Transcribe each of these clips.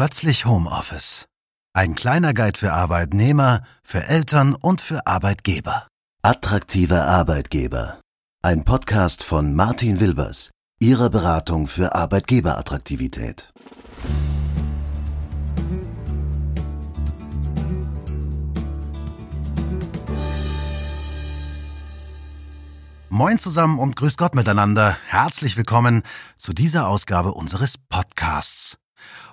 Plötzlich Homeoffice. Ein kleiner Guide für Arbeitnehmer, für Eltern und für Arbeitgeber. Attraktive Arbeitgeber. Ein Podcast von Martin Wilbers, Ihrer Beratung für Arbeitgeberattraktivität. Moin zusammen und grüß Gott miteinander. Herzlich willkommen zu dieser Ausgabe unseres Podcasts.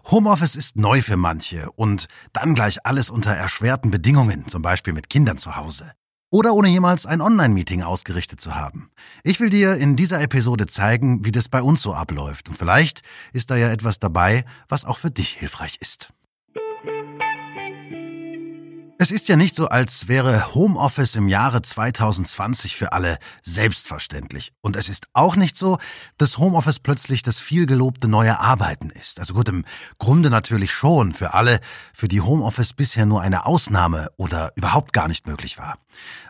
Homeoffice ist neu für manche und dann gleich alles unter erschwerten Bedingungen, zum Beispiel mit Kindern zu Hause. Oder ohne jemals ein Online-Meeting ausgerichtet zu haben. Ich will dir in dieser Episode zeigen, wie das bei uns so abläuft. Und vielleicht ist da ja etwas dabei, was auch für dich hilfreich ist. Es ist ja nicht so, als wäre Homeoffice im Jahre 2020 für alle selbstverständlich. Und es ist auch nicht so, dass Homeoffice plötzlich das vielgelobte neue Arbeiten ist. Also gut, im Grunde natürlich schon für alle, für die Homeoffice bisher nur eine Ausnahme oder überhaupt gar nicht möglich war.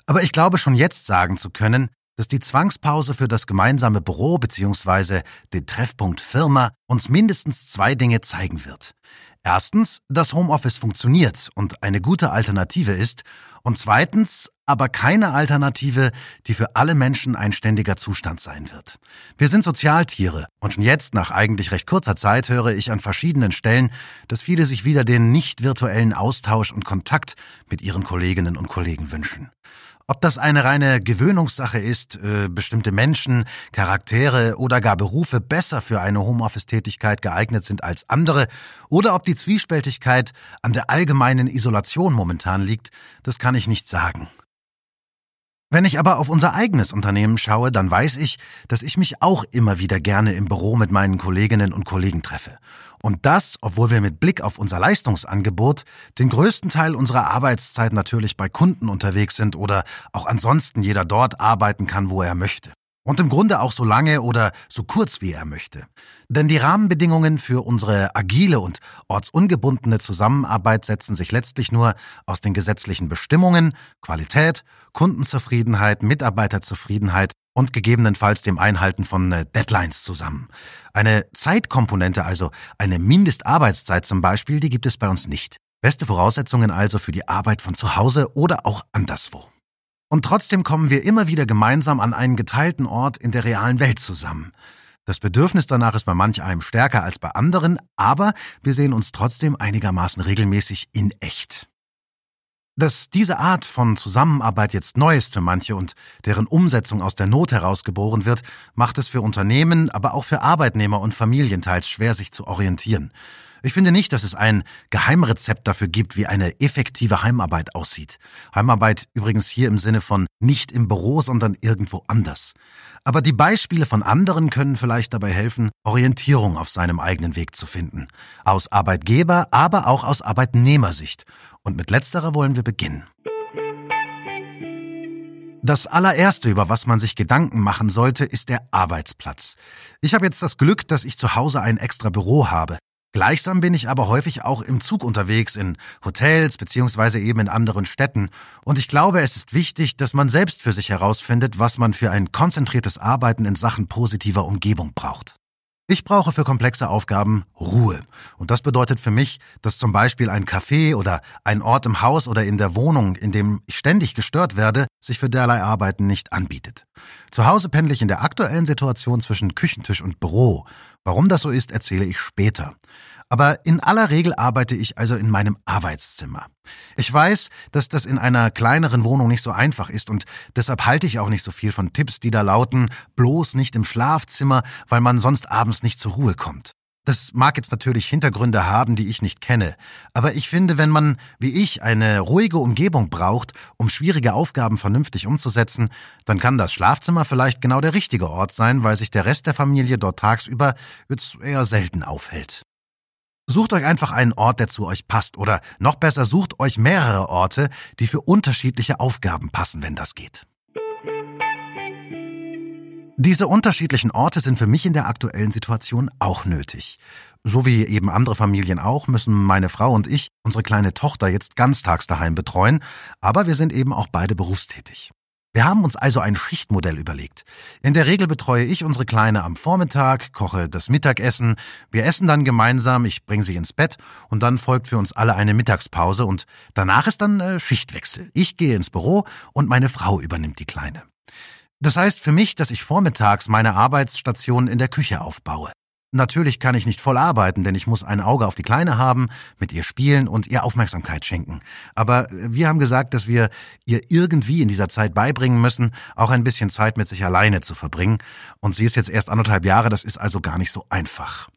Aber ich glaube schon jetzt sagen zu können, dass die Zwangspause für das gemeinsame Büro bzw. den Treffpunkt Firma uns mindestens zwei Dinge zeigen wird. Erstens, dass Homeoffice funktioniert und eine gute Alternative ist. Und zweitens, aber keine Alternative, die für alle Menschen ein ständiger Zustand sein wird. Wir sind Sozialtiere und schon jetzt, nach eigentlich recht kurzer Zeit, höre ich an verschiedenen Stellen, dass viele sich wieder den nicht virtuellen Austausch und Kontakt mit ihren Kolleginnen und Kollegen wünschen. Ob das eine reine Gewöhnungssache ist, äh, bestimmte Menschen, Charaktere oder gar Berufe besser für eine Homeoffice-Tätigkeit geeignet sind als andere, oder ob die Zwiespältigkeit an der allgemeinen Isolation momentan liegt, das kann ich nicht sagen. Wenn ich aber auf unser eigenes Unternehmen schaue, dann weiß ich, dass ich mich auch immer wieder gerne im Büro mit meinen Kolleginnen und Kollegen treffe. Und das, obwohl wir mit Blick auf unser Leistungsangebot den größten Teil unserer Arbeitszeit natürlich bei Kunden unterwegs sind oder auch ansonsten jeder dort arbeiten kann, wo er möchte. Und im Grunde auch so lange oder so kurz wie er möchte. Denn die Rahmenbedingungen für unsere agile und ortsungebundene Zusammenarbeit setzen sich letztlich nur aus den gesetzlichen Bestimmungen, Qualität, Kundenzufriedenheit, Mitarbeiterzufriedenheit und gegebenenfalls dem Einhalten von äh, Deadlines zusammen. Eine Zeitkomponente, also eine Mindestarbeitszeit zum Beispiel, die gibt es bei uns nicht. Beste Voraussetzungen also für die Arbeit von zu Hause oder auch anderswo. Und trotzdem kommen wir immer wieder gemeinsam an einen geteilten Ort in der realen Welt zusammen. Das Bedürfnis danach ist bei manch einem stärker als bei anderen, aber wir sehen uns trotzdem einigermaßen regelmäßig in echt. Dass diese Art von Zusammenarbeit jetzt neu ist für manche und deren Umsetzung aus der Not heraus geboren wird, macht es für Unternehmen, aber auch für Arbeitnehmer und Familien teils schwer, sich zu orientieren. Ich finde nicht, dass es ein Geheimrezept dafür gibt, wie eine effektive Heimarbeit aussieht. Heimarbeit übrigens hier im Sinne von nicht im Büro, sondern irgendwo anders. Aber die Beispiele von anderen können vielleicht dabei helfen, Orientierung auf seinem eigenen Weg zu finden. Aus Arbeitgeber, aber auch aus Arbeitnehmersicht. Und mit letzterer wollen wir beginnen. Das allererste, über was man sich Gedanken machen sollte, ist der Arbeitsplatz. Ich habe jetzt das Glück, dass ich zu Hause ein extra Büro habe. Gleichsam bin ich aber häufig auch im Zug unterwegs, in Hotels beziehungsweise eben in anderen Städten. Und ich glaube, es ist wichtig, dass man selbst für sich herausfindet, was man für ein konzentriertes Arbeiten in Sachen positiver Umgebung braucht. Ich brauche für komplexe Aufgaben Ruhe. Und das bedeutet für mich, dass zum Beispiel ein Café oder ein Ort im Haus oder in der Wohnung, in dem ich ständig gestört werde, sich für derlei Arbeiten nicht anbietet. Zu Hause pendle ich in der aktuellen Situation zwischen Küchentisch und Büro. Warum das so ist, erzähle ich später. Aber in aller Regel arbeite ich also in meinem Arbeitszimmer. Ich weiß, dass das in einer kleineren Wohnung nicht so einfach ist und deshalb halte ich auch nicht so viel von Tipps, die da lauten, bloß nicht im Schlafzimmer, weil man sonst abends nicht zur Ruhe kommt. Das mag jetzt natürlich Hintergründe haben, die ich nicht kenne, aber ich finde, wenn man, wie ich, eine ruhige Umgebung braucht, um schwierige Aufgaben vernünftig umzusetzen, dann kann das Schlafzimmer vielleicht genau der richtige Ort sein, weil sich der Rest der Familie dort tagsüber jetzt eher selten aufhält. Sucht euch einfach einen Ort, der zu euch passt. Oder noch besser, sucht euch mehrere Orte, die für unterschiedliche Aufgaben passen, wenn das geht. Diese unterschiedlichen Orte sind für mich in der aktuellen Situation auch nötig. So wie eben andere Familien auch, müssen meine Frau und ich unsere kleine Tochter jetzt ganztags daheim betreuen, aber wir sind eben auch beide berufstätig. Wir haben uns also ein Schichtmodell überlegt. In der Regel betreue ich unsere Kleine am Vormittag, koche das Mittagessen, wir essen dann gemeinsam, ich bringe sie ins Bett und dann folgt für uns alle eine Mittagspause und danach ist dann äh, Schichtwechsel. Ich gehe ins Büro und meine Frau übernimmt die Kleine. Das heißt für mich, dass ich vormittags meine Arbeitsstation in der Küche aufbaue. Natürlich kann ich nicht voll arbeiten, denn ich muss ein Auge auf die Kleine haben, mit ihr spielen und ihr Aufmerksamkeit schenken. Aber wir haben gesagt, dass wir ihr irgendwie in dieser Zeit beibringen müssen, auch ein bisschen Zeit mit sich alleine zu verbringen. Und sie ist jetzt erst anderthalb Jahre, das ist also gar nicht so einfach.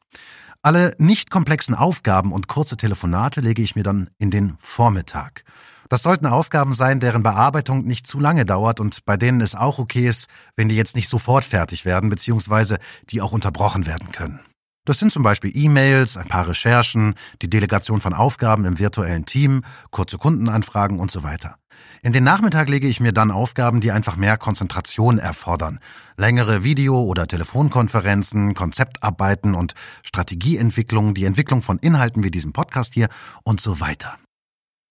Alle nicht komplexen Aufgaben und kurze Telefonate lege ich mir dann in den Vormittag. Das sollten Aufgaben sein, deren Bearbeitung nicht zu lange dauert und bei denen es auch okay ist, wenn die jetzt nicht sofort fertig werden, beziehungsweise die auch unterbrochen werden können. Das sind zum Beispiel E-Mails, ein paar Recherchen, die Delegation von Aufgaben im virtuellen Team, kurze Kundenanfragen und so weiter. In den Nachmittag lege ich mir dann Aufgaben, die einfach mehr Konzentration erfordern. Längere Video- oder Telefonkonferenzen, Konzeptarbeiten und Strategieentwicklung, die Entwicklung von Inhalten wie diesem Podcast hier und so weiter.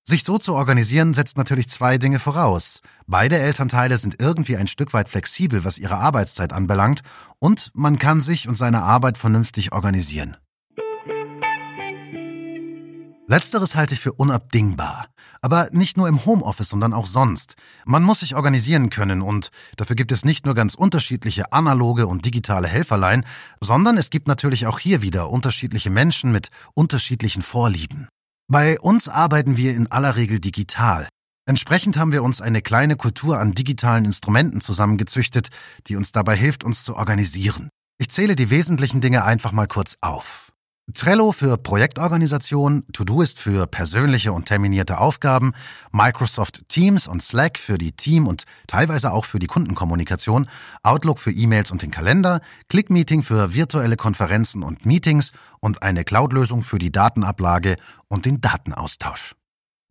Sich so zu organisieren setzt natürlich zwei Dinge voraus. Beide Elternteile sind irgendwie ein Stück weit flexibel, was ihre Arbeitszeit anbelangt, und man kann sich und seine Arbeit vernünftig organisieren. Letzteres halte ich für unabdingbar. Aber nicht nur im Homeoffice, sondern auch sonst. Man muss sich organisieren können und dafür gibt es nicht nur ganz unterschiedliche analoge und digitale Helferlein, sondern es gibt natürlich auch hier wieder unterschiedliche Menschen mit unterschiedlichen Vorlieben. Bei uns arbeiten wir in aller Regel digital. Entsprechend haben wir uns eine kleine Kultur an digitalen Instrumenten zusammengezüchtet, die uns dabei hilft, uns zu organisieren. Ich zähle die wesentlichen Dinge einfach mal kurz auf. Trello für Projektorganisation, Todoist für persönliche und terminierte Aufgaben, Microsoft Teams und Slack für die Team- und teilweise auch für die Kundenkommunikation, Outlook für E-Mails und den Kalender, ClickMeeting für virtuelle Konferenzen und Meetings und eine Cloud-Lösung für die Datenablage und den Datenaustausch.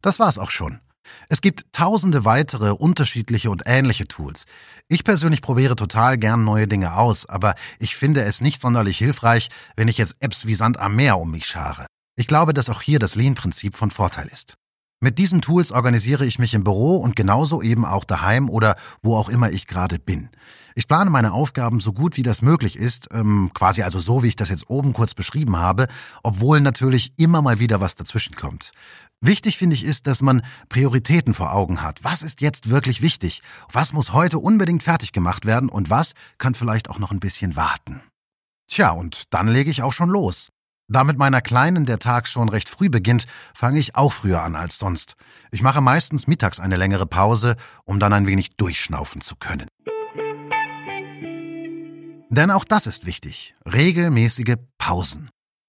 Das war's auch schon. Es gibt tausende weitere unterschiedliche und ähnliche Tools. Ich persönlich probiere total gern neue Dinge aus, aber ich finde es nicht sonderlich hilfreich, wenn ich jetzt Apps wie Sand am Meer um mich schare. Ich glaube, dass auch hier das Lean-Prinzip von Vorteil ist. Mit diesen Tools organisiere ich mich im Büro und genauso eben auch daheim oder wo auch immer ich gerade bin. Ich plane meine Aufgaben so gut wie das möglich ist, ähm, quasi also so, wie ich das jetzt oben kurz beschrieben habe, obwohl natürlich immer mal wieder was dazwischen kommt. Wichtig finde ich ist, dass man Prioritäten vor Augen hat. Was ist jetzt wirklich wichtig? Was muss heute unbedingt fertig gemacht werden und was kann vielleicht auch noch ein bisschen warten? Tja, und dann lege ich auch schon los. Da mit meiner Kleinen der Tag schon recht früh beginnt, fange ich auch früher an als sonst. Ich mache meistens mittags eine längere Pause, um dann ein wenig durchschnaufen zu können. Denn auch das ist wichtig. Regelmäßige Pausen.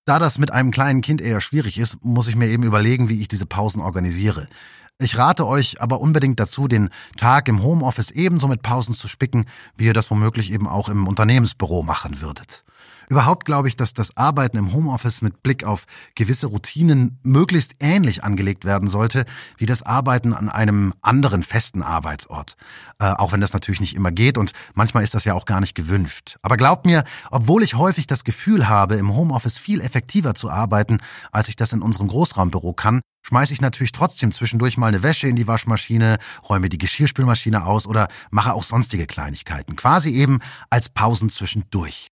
Da das mit einem kleinen Kind eher schwierig ist, muss ich mir eben überlegen, wie ich diese Pausen organisiere. Ich rate euch aber unbedingt dazu, den Tag im Homeoffice ebenso mit Pausen zu spicken, wie ihr das womöglich eben auch im Unternehmensbüro machen würdet. Überhaupt glaube ich, dass das Arbeiten im Homeoffice mit Blick auf gewisse Routinen möglichst ähnlich angelegt werden sollte, wie das Arbeiten an einem anderen festen Arbeitsort. Äh, auch wenn das natürlich nicht immer geht und manchmal ist das ja auch gar nicht gewünscht. Aber glaubt mir, obwohl ich häufig das Gefühl habe, im Homeoffice viel effektiver zu arbeiten, als ich das in unserem Großraumbüro kann, schmeiße ich natürlich trotzdem zwischendurch mal eine Wäsche in die Waschmaschine, räume die Geschirrspülmaschine aus oder mache auch sonstige Kleinigkeiten. Quasi eben als Pausen zwischendurch.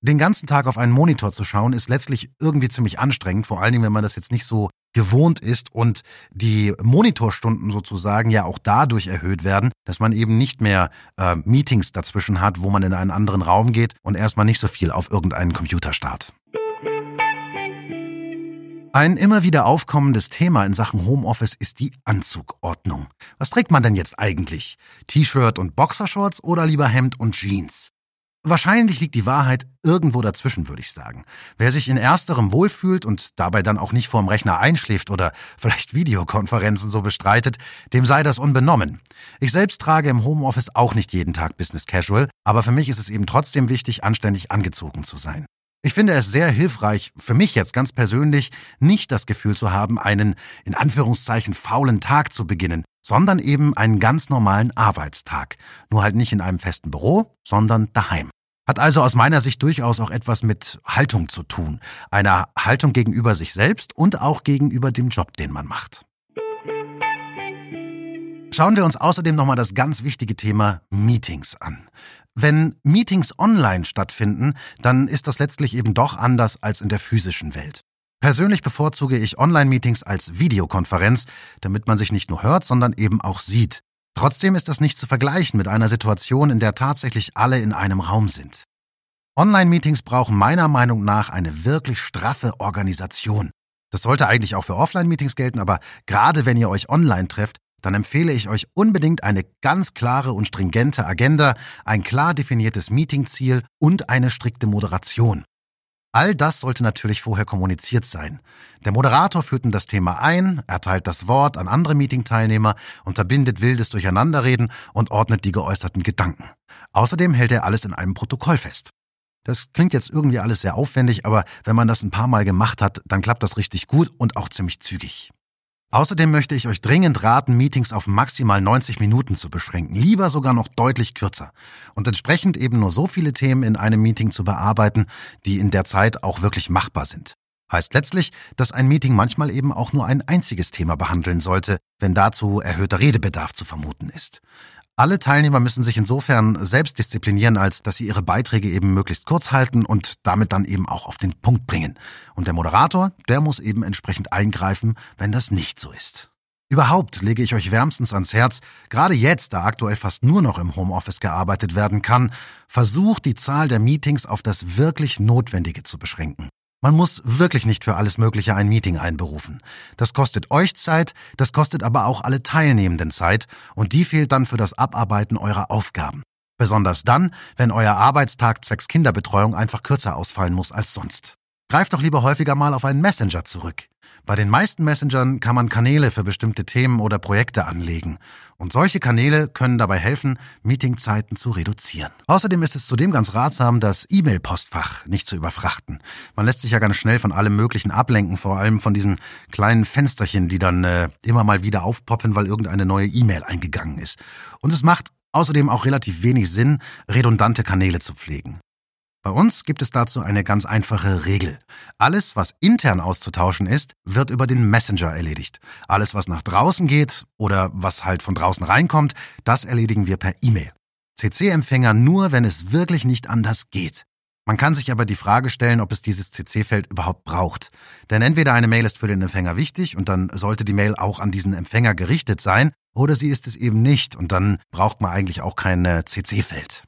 Den ganzen Tag auf einen Monitor zu schauen, ist letztlich irgendwie ziemlich anstrengend, vor allen Dingen, wenn man das jetzt nicht so gewohnt ist und die Monitorstunden sozusagen ja auch dadurch erhöht werden, dass man eben nicht mehr äh, Meetings dazwischen hat, wo man in einen anderen Raum geht und erstmal nicht so viel auf irgendeinen Computer starrt. Ein immer wieder aufkommendes Thema in Sachen Homeoffice ist die Anzugordnung. Was trägt man denn jetzt eigentlich? T-Shirt und Boxershorts oder lieber Hemd und Jeans? Wahrscheinlich liegt die Wahrheit irgendwo dazwischen, würde ich sagen. Wer sich in ersterem wohlfühlt und dabei dann auch nicht vorm Rechner einschläft oder vielleicht Videokonferenzen so bestreitet, dem sei das unbenommen. Ich selbst trage im Homeoffice auch nicht jeden Tag Business Casual, aber für mich ist es eben trotzdem wichtig, anständig angezogen zu sein. Ich finde es sehr hilfreich, für mich jetzt ganz persönlich, nicht das Gefühl zu haben, einen in Anführungszeichen faulen Tag zu beginnen, sondern eben einen ganz normalen Arbeitstag. Nur halt nicht in einem festen Büro, sondern daheim. Hat also aus meiner Sicht durchaus auch etwas mit Haltung zu tun. Einer Haltung gegenüber sich selbst und auch gegenüber dem Job, den man macht. Schauen wir uns außerdem nochmal das ganz wichtige Thema Meetings an. Wenn Meetings online stattfinden, dann ist das letztlich eben doch anders als in der physischen Welt. Persönlich bevorzuge ich Online-Meetings als Videokonferenz, damit man sich nicht nur hört, sondern eben auch sieht. Trotzdem ist das nicht zu vergleichen mit einer Situation, in der tatsächlich alle in einem Raum sind. Online-Meetings brauchen meiner Meinung nach eine wirklich straffe Organisation. Das sollte eigentlich auch für Offline-Meetings gelten, aber gerade wenn ihr euch online trefft, dann empfehle ich euch unbedingt eine ganz klare und stringente Agenda, ein klar definiertes Meetingziel und eine strikte Moderation. All das sollte natürlich vorher kommuniziert sein. Der Moderator führt in das Thema ein, erteilt das Wort an andere Meetingteilnehmer, unterbindet wildes Durcheinanderreden und ordnet die geäußerten Gedanken. Außerdem hält er alles in einem Protokoll fest. Das klingt jetzt irgendwie alles sehr aufwendig, aber wenn man das ein paar Mal gemacht hat, dann klappt das richtig gut und auch ziemlich zügig. Außerdem möchte ich euch dringend raten, Meetings auf maximal 90 Minuten zu beschränken, lieber sogar noch deutlich kürzer und entsprechend eben nur so viele Themen in einem Meeting zu bearbeiten, die in der Zeit auch wirklich machbar sind. Heißt letztlich, dass ein Meeting manchmal eben auch nur ein einziges Thema behandeln sollte, wenn dazu erhöhter Redebedarf zu vermuten ist. Alle Teilnehmer müssen sich insofern selbst disziplinieren, als dass sie ihre Beiträge eben möglichst kurz halten und damit dann eben auch auf den Punkt bringen. Und der Moderator, der muss eben entsprechend eingreifen, wenn das nicht so ist. Überhaupt lege ich euch wärmstens ans Herz, gerade jetzt, da aktuell fast nur noch im Homeoffice gearbeitet werden kann, versucht die Zahl der Meetings auf das wirklich Notwendige zu beschränken. Man muss wirklich nicht für alles Mögliche ein Meeting einberufen. Das kostet euch Zeit, das kostet aber auch alle Teilnehmenden Zeit und die fehlt dann für das Abarbeiten eurer Aufgaben. Besonders dann, wenn euer Arbeitstag zwecks Kinderbetreuung einfach kürzer ausfallen muss als sonst. Greift doch lieber häufiger mal auf einen Messenger zurück. Bei den meisten Messengern kann man Kanäle für bestimmte Themen oder Projekte anlegen. Und solche Kanäle können dabei helfen, Meetingzeiten zu reduzieren. Außerdem ist es zudem ganz ratsam, das E-Mail-Postfach nicht zu überfrachten. Man lässt sich ja ganz schnell von allem Möglichen ablenken, vor allem von diesen kleinen Fensterchen, die dann äh, immer mal wieder aufpoppen, weil irgendeine neue E-Mail eingegangen ist. Und es macht außerdem auch relativ wenig Sinn, redundante Kanäle zu pflegen. Bei uns gibt es dazu eine ganz einfache Regel. Alles, was intern auszutauschen ist, wird über den Messenger erledigt. Alles, was nach draußen geht oder was halt von draußen reinkommt, das erledigen wir per E-Mail. CC-Empfänger nur, wenn es wirklich nicht anders geht. Man kann sich aber die Frage stellen, ob es dieses CC-Feld überhaupt braucht. Denn entweder eine Mail ist für den Empfänger wichtig und dann sollte die Mail auch an diesen Empfänger gerichtet sein, oder sie ist es eben nicht und dann braucht man eigentlich auch kein CC-Feld.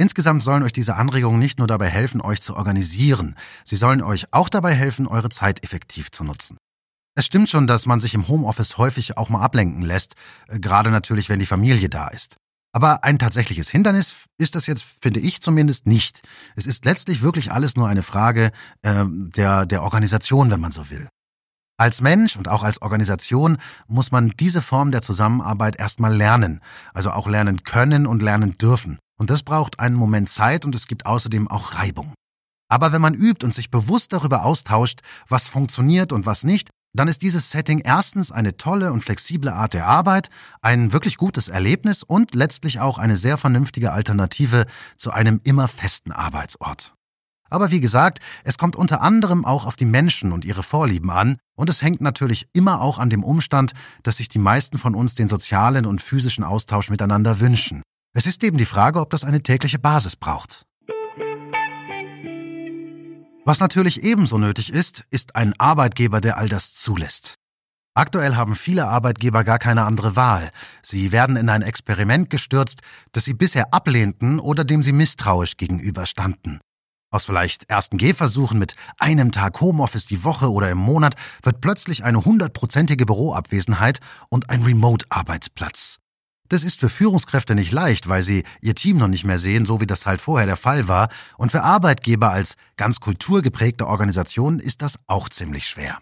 Insgesamt sollen euch diese Anregungen nicht nur dabei helfen, euch zu organisieren, sie sollen euch auch dabei helfen, eure Zeit effektiv zu nutzen. Es stimmt schon, dass man sich im Homeoffice häufig auch mal ablenken lässt, äh, gerade natürlich, wenn die Familie da ist. Aber ein tatsächliches Hindernis ist das jetzt, finde ich zumindest, nicht. Es ist letztlich wirklich alles nur eine Frage äh, der, der Organisation, wenn man so will. Als Mensch und auch als Organisation muss man diese Form der Zusammenarbeit erstmal lernen, also auch lernen können und lernen dürfen. Und das braucht einen Moment Zeit und es gibt außerdem auch Reibung. Aber wenn man übt und sich bewusst darüber austauscht, was funktioniert und was nicht, dann ist dieses Setting erstens eine tolle und flexible Art der Arbeit, ein wirklich gutes Erlebnis und letztlich auch eine sehr vernünftige Alternative zu einem immer festen Arbeitsort. Aber wie gesagt, es kommt unter anderem auch auf die Menschen und ihre Vorlieben an, und es hängt natürlich immer auch an dem Umstand, dass sich die meisten von uns den sozialen und physischen Austausch miteinander wünschen. Es ist eben die Frage, ob das eine tägliche Basis braucht. Was natürlich ebenso nötig ist, ist ein Arbeitgeber, der all das zulässt. Aktuell haben viele Arbeitgeber gar keine andere Wahl. Sie werden in ein Experiment gestürzt, das sie bisher ablehnten oder dem sie misstrauisch gegenüberstanden. Aus vielleicht ersten Gehversuchen mit einem Tag Homeoffice die Woche oder im Monat wird plötzlich eine hundertprozentige Büroabwesenheit und ein Remote-Arbeitsplatz. Das ist für Führungskräfte nicht leicht, weil sie ihr Team noch nicht mehr sehen, so wie das halt vorher der Fall war, und für Arbeitgeber als ganz kulturgeprägte Organisation ist das auch ziemlich schwer.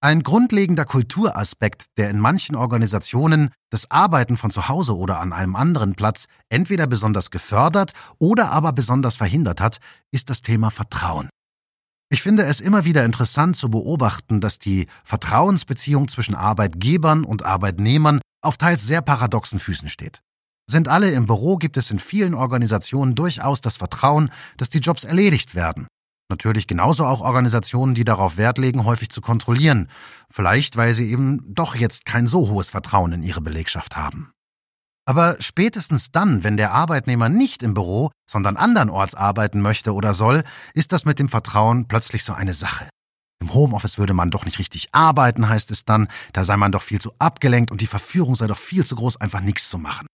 Ein grundlegender Kulturaspekt, der in manchen Organisationen das Arbeiten von zu Hause oder an einem anderen Platz entweder besonders gefördert oder aber besonders verhindert hat, ist das Thema Vertrauen. Ich finde es immer wieder interessant zu beobachten, dass die Vertrauensbeziehung zwischen Arbeitgebern und Arbeitnehmern auf teils sehr paradoxen Füßen steht. Sind alle im Büro, gibt es in vielen Organisationen durchaus das Vertrauen, dass die Jobs erledigt werden. Natürlich genauso auch Organisationen, die darauf Wert legen, häufig zu kontrollieren. Vielleicht, weil sie eben doch jetzt kein so hohes Vertrauen in ihre Belegschaft haben. Aber spätestens dann, wenn der Arbeitnehmer nicht im Büro, sondern andernorts arbeiten möchte oder soll, ist das mit dem Vertrauen plötzlich so eine Sache. Im Homeoffice würde man doch nicht richtig arbeiten, heißt es dann, da sei man doch viel zu abgelenkt und die Verführung sei doch viel zu groß, einfach nichts zu machen.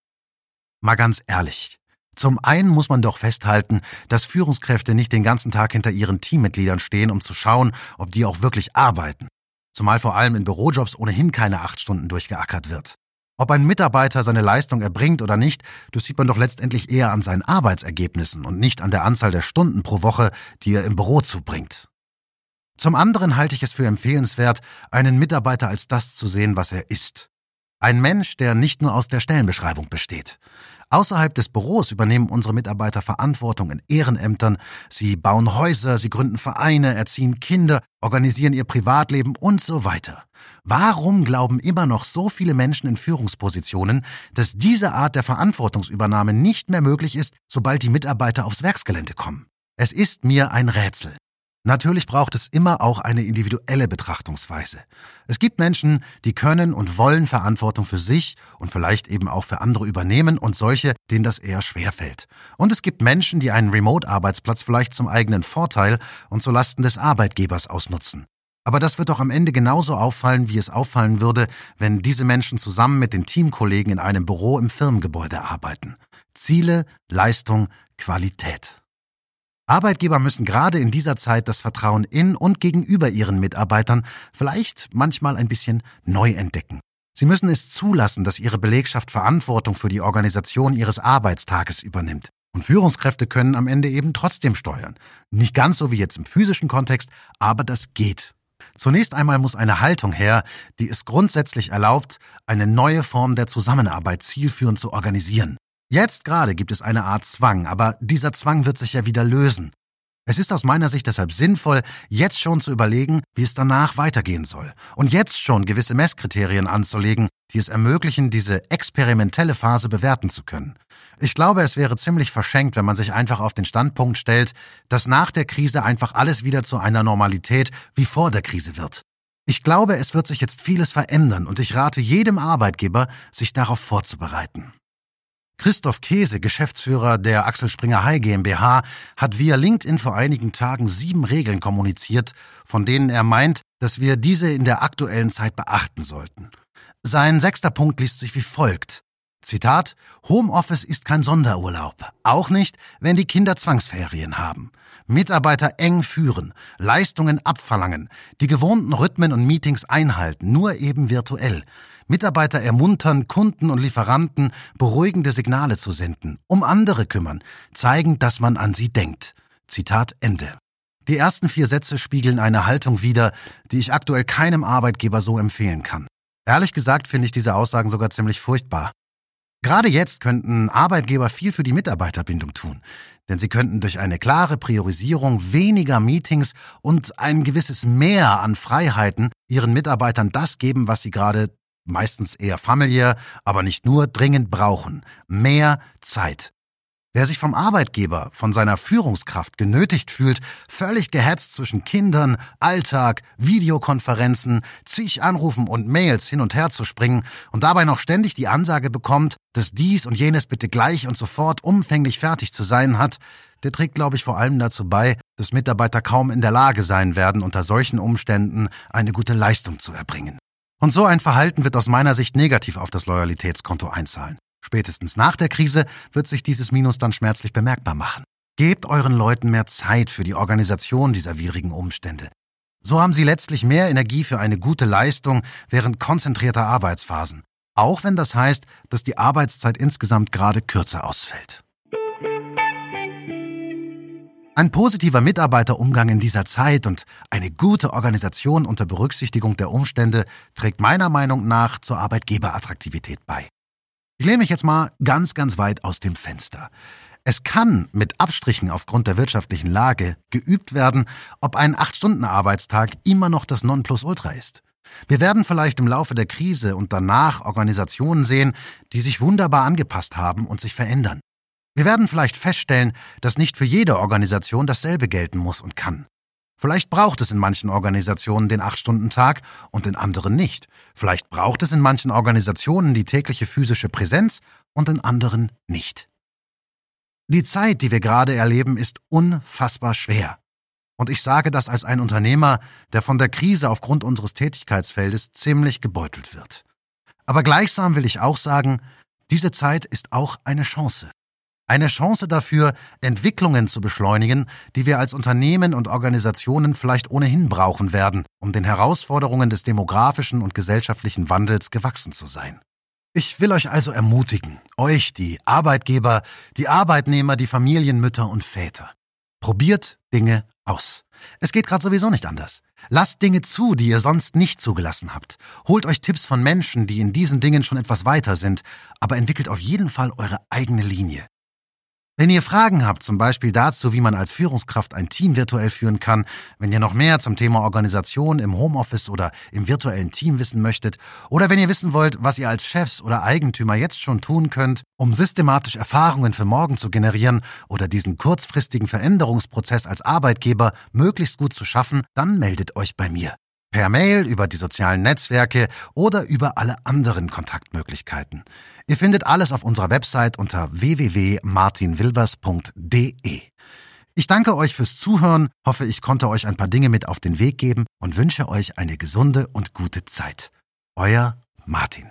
Mal ganz ehrlich. Zum einen muss man doch festhalten, dass Führungskräfte nicht den ganzen Tag hinter ihren Teammitgliedern stehen, um zu schauen, ob die auch wirklich arbeiten. Zumal vor allem in Bürojobs ohnehin keine acht Stunden durchgeackert wird. Ob ein Mitarbeiter seine Leistung erbringt oder nicht, das sieht man doch letztendlich eher an seinen Arbeitsergebnissen und nicht an der Anzahl der Stunden pro Woche, die er im Büro zubringt. Zum anderen halte ich es für empfehlenswert, einen Mitarbeiter als das zu sehen, was er ist. Ein Mensch, der nicht nur aus der Stellenbeschreibung besteht. Außerhalb des Büros übernehmen unsere Mitarbeiter Verantwortung in Ehrenämtern. Sie bauen Häuser, sie gründen Vereine, erziehen Kinder, organisieren ihr Privatleben und so weiter. Warum glauben immer noch so viele Menschen in Führungspositionen, dass diese Art der Verantwortungsübernahme nicht mehr möglich ist, sobald die Mitarbeiter aufs Werksgelände kommen? Es ist mir ein Rätsel. Natürlich braucht es immer auch eine individuelle Betrachtungsweise. Es gibt Menschen, die können und wollen Verantwortung für sich und vielleicht eben auch für andere übernehmen und solche, denen das eher schwerfällt. Und es gibt Menschen, die einen Remote-Arbeitsplatz vielleicht zum eigenen Vorteil und zu Lasten des Arbeitgebers ausnutzen. Aber das wird doch am Ende genauso auffallen, wie es auffallen würde, wenn diese Menschen zusammen mit den Teamkollegen in einem Büro im Firmengebäude arbeiten. Ziele, Leistung, Qualität. Arbeitgeber müssen gerade in dieser Zeit das Vertrauen in und gegenüber ihren Mitarbeitern vielleicht manchmal ein bisschen neu entdecken. Sie müssen es zulassen, dass ihre Belegschaft Verantwortung für die Organisation ihres Arbeitstages übernimmt. Und Führungskräfte können am Ende eben trotzdem steuern. Nicht ganz so wie jetzt im physischen Kontext, aber das geht. Zunächst einmal muss eine Haltung her, die es grundsätzlich erlaubt, eine neue Form der Zusammenarbeit zielführend zu organisieren. Jetzt gerade gibt es eine Art Zwang, aber dieser Zwang wird sich ja wieder lösen. Es ist aus meiner Sicht deshalb sinnvoll, jetzt schon zu überlegen, wie es danach weitergehen soll und jetzt schon gewisse Messkriterien anzulegen, die es ermöglichen, diese experimentelle Phase bewerten zu können. Ich glaube, es wäre ziemlich verschenkt, wenn man sich einfach auf den Standpunkt stellt, dass nach der Krise einfach alles wieder zu einer Normalität wie vor der Krise wird. Ich glaube, es wird sich jetzt vieles verändern und ich rate jedem Arbeitgeber, sich darauf vorzubereiten. Christoph Käse, Geschäftsführer der Axel Springer High GmbH, hat via LinkedIn vor einigen Tagen sieben Regeln kommuniziert, von denen er meint, dass wir diese in der aktuellen Zeit beachten sollten. Sein sechster Punkt liest sich wie folgt. Zitat, Homeoffice ist kein Sonderurlaub, auch nicht, wenn die Kinder Zwangsferien haben. Mitarbeiter eng führen, Leistungen abverlangen, die gewohnten Rhythmen und Meetings einhalten, nur eben virtuell. Mitarbeiter ermuntern, Kunden und Lieferanten beruhigende Signale zu senden, um andere kümmern, zeigen, dass man an sie denkt. Zitat Ende. Die ersten vier Sätze spiegeln eine Haltung wider, die ich aktuell keinem Arbeitgeber so empfehlen kann. Ehrlich gesagt finde ich diese Aussagen sogar ziemlich furchtbar. Gerade jetzt könnten Arbeitgeber viel für die Mitarbeiterbindung tun, denn sie könnten durch eine klare Priorisierung weniger Meetings und ein gewisses Mehr an Freiheiten ihren Mitarbeitern das geben, was sie gerade meistens eher familiär, aber nicht nur dringend brauchen. Mehr Zeit. Wer sich vom Arbeitgeber, von seiner Führungskraft genötigt fühlt, völlig gehetzt zwischen Kindern, Alltag, Videokonferenzen, zig Anrufen und Mails hin und her zu springen und dabei noch ständig die Ansage bekommt, dass dies und jenes bitte gleich und sofort umfänglich fertig zu sein hat, der trägt, glaube ich, vor allem dazu bei, dass Mitarbeiter kaum in der Lage sein werden, unter solchen Umständen eine gute Leistung zu erbringen. Und so ein Verhalten wird aus meiner Sicht negativ auf das Loyalitätskonto einzahlen. Spätestens nach der Krise wird sich dieses Minus dann schmerzlich bemerkbar machen. Gebt euren Leuten mehr Zeit für die Organisation dieser widrigen Umstände. So haben sie letztlich mehr Energie für eine gute Leistung während konzentrierter Arbeitsphasen, auch wenn das heißt, dass die Arbeitszeit insgesamt gerade kürzer ausfällt. Ein positiver Mitarbeiterumgang in dieser Zeit und eine gute Organisation unter Berücksichtigung der Umstände trägt meiner Meinung nach zur Arbeitgeberattraktivität bei. Ich lehne mich jetzt mal ganz, ganz weit aus dem Fenster. Es kann mit Abstrichen aufgrund der wirtschaftlichen Lage geübt werden, ob ein 8-Stunden-Arbeitstag immer noch das Nonplusultra ist. Wir werden vielleicht im Laufe der Krise und danach Organisationen sehen, die sich wunderbar angepasst haben und sich verändern. Wir werden vielleicht feststellen, dass nicht für jede Organisation dasselbe gelten muss und kann. Vielleicht braucht es in manchen Organisationen den 8-Stunden-Tag und in anderen nicht. Vielleicht braucht es in manchen Organisationen die tägliche physische Präsenz und in anderen nicht. Die Zeit, die wir gerade erleben, ist unfassbar schwer. Und ich sage das als ein Unternehmer, der von der Krise aufgrund unseres Tätigkeitsfeldes ziemlich gebeutelt wird. Aber gleichsam will ich auch sagen, diese Zeit ist auch eine Chance. Eine Chance dafür, Entwicklungen zu beschleunigen, die wir als Unternehmen und Organisationen vielleicht ohnehin brauchen werden, um den Herausforderungen des demografischen und gesellschaftlichen Wandels gewachsen zu sein. Ich will euch also ermutigen, euch, die Arbeitgeber, die Arbeitnehmer, die Familienmütter und Väter. Probiert Dinge aus. Es geht gerade sowieso nicht anders. Lasst Dinge zu, die ihr sonst nicht zugelassen habt. Holt euch Tipps von Menschen, die in diesen Dingen schon etwas weiter sind, aber entwickelt auf jeden Fall eure eigene Linie. Wenn ihr Fragen habt, zum Beispiel dazu, wie man als Führungskraft ein Team virtuell führen kann, wenn ihr noch mehr zum Thema Organisation im Homeoffice oder im virtuellen Team wissen möchtet, oder wenn ihr wissen wollt, was ihr als Chefs oder Eigentümer jetzt schon tun könnt, um systematisch Erfahrungen für morgen zu generieren oder diesen kurzfristigen Veränderungsprozess als Arbeitgeber möglichst gut zu schaffen, dann meldet euch bei mir per Mail, über die sozialen Netzwerke oder über alle anderen Kontaktmöglichkeiten. Ihr findet alles auf unserer Website unter www.martinwilbers.de. Ich danke euch fürs Zuhören, hoffe, ich konnte euch ein paar Dinge mit auf den Weg geben und wünsche euch eine gesunde und gute Zeit. Euer Martin.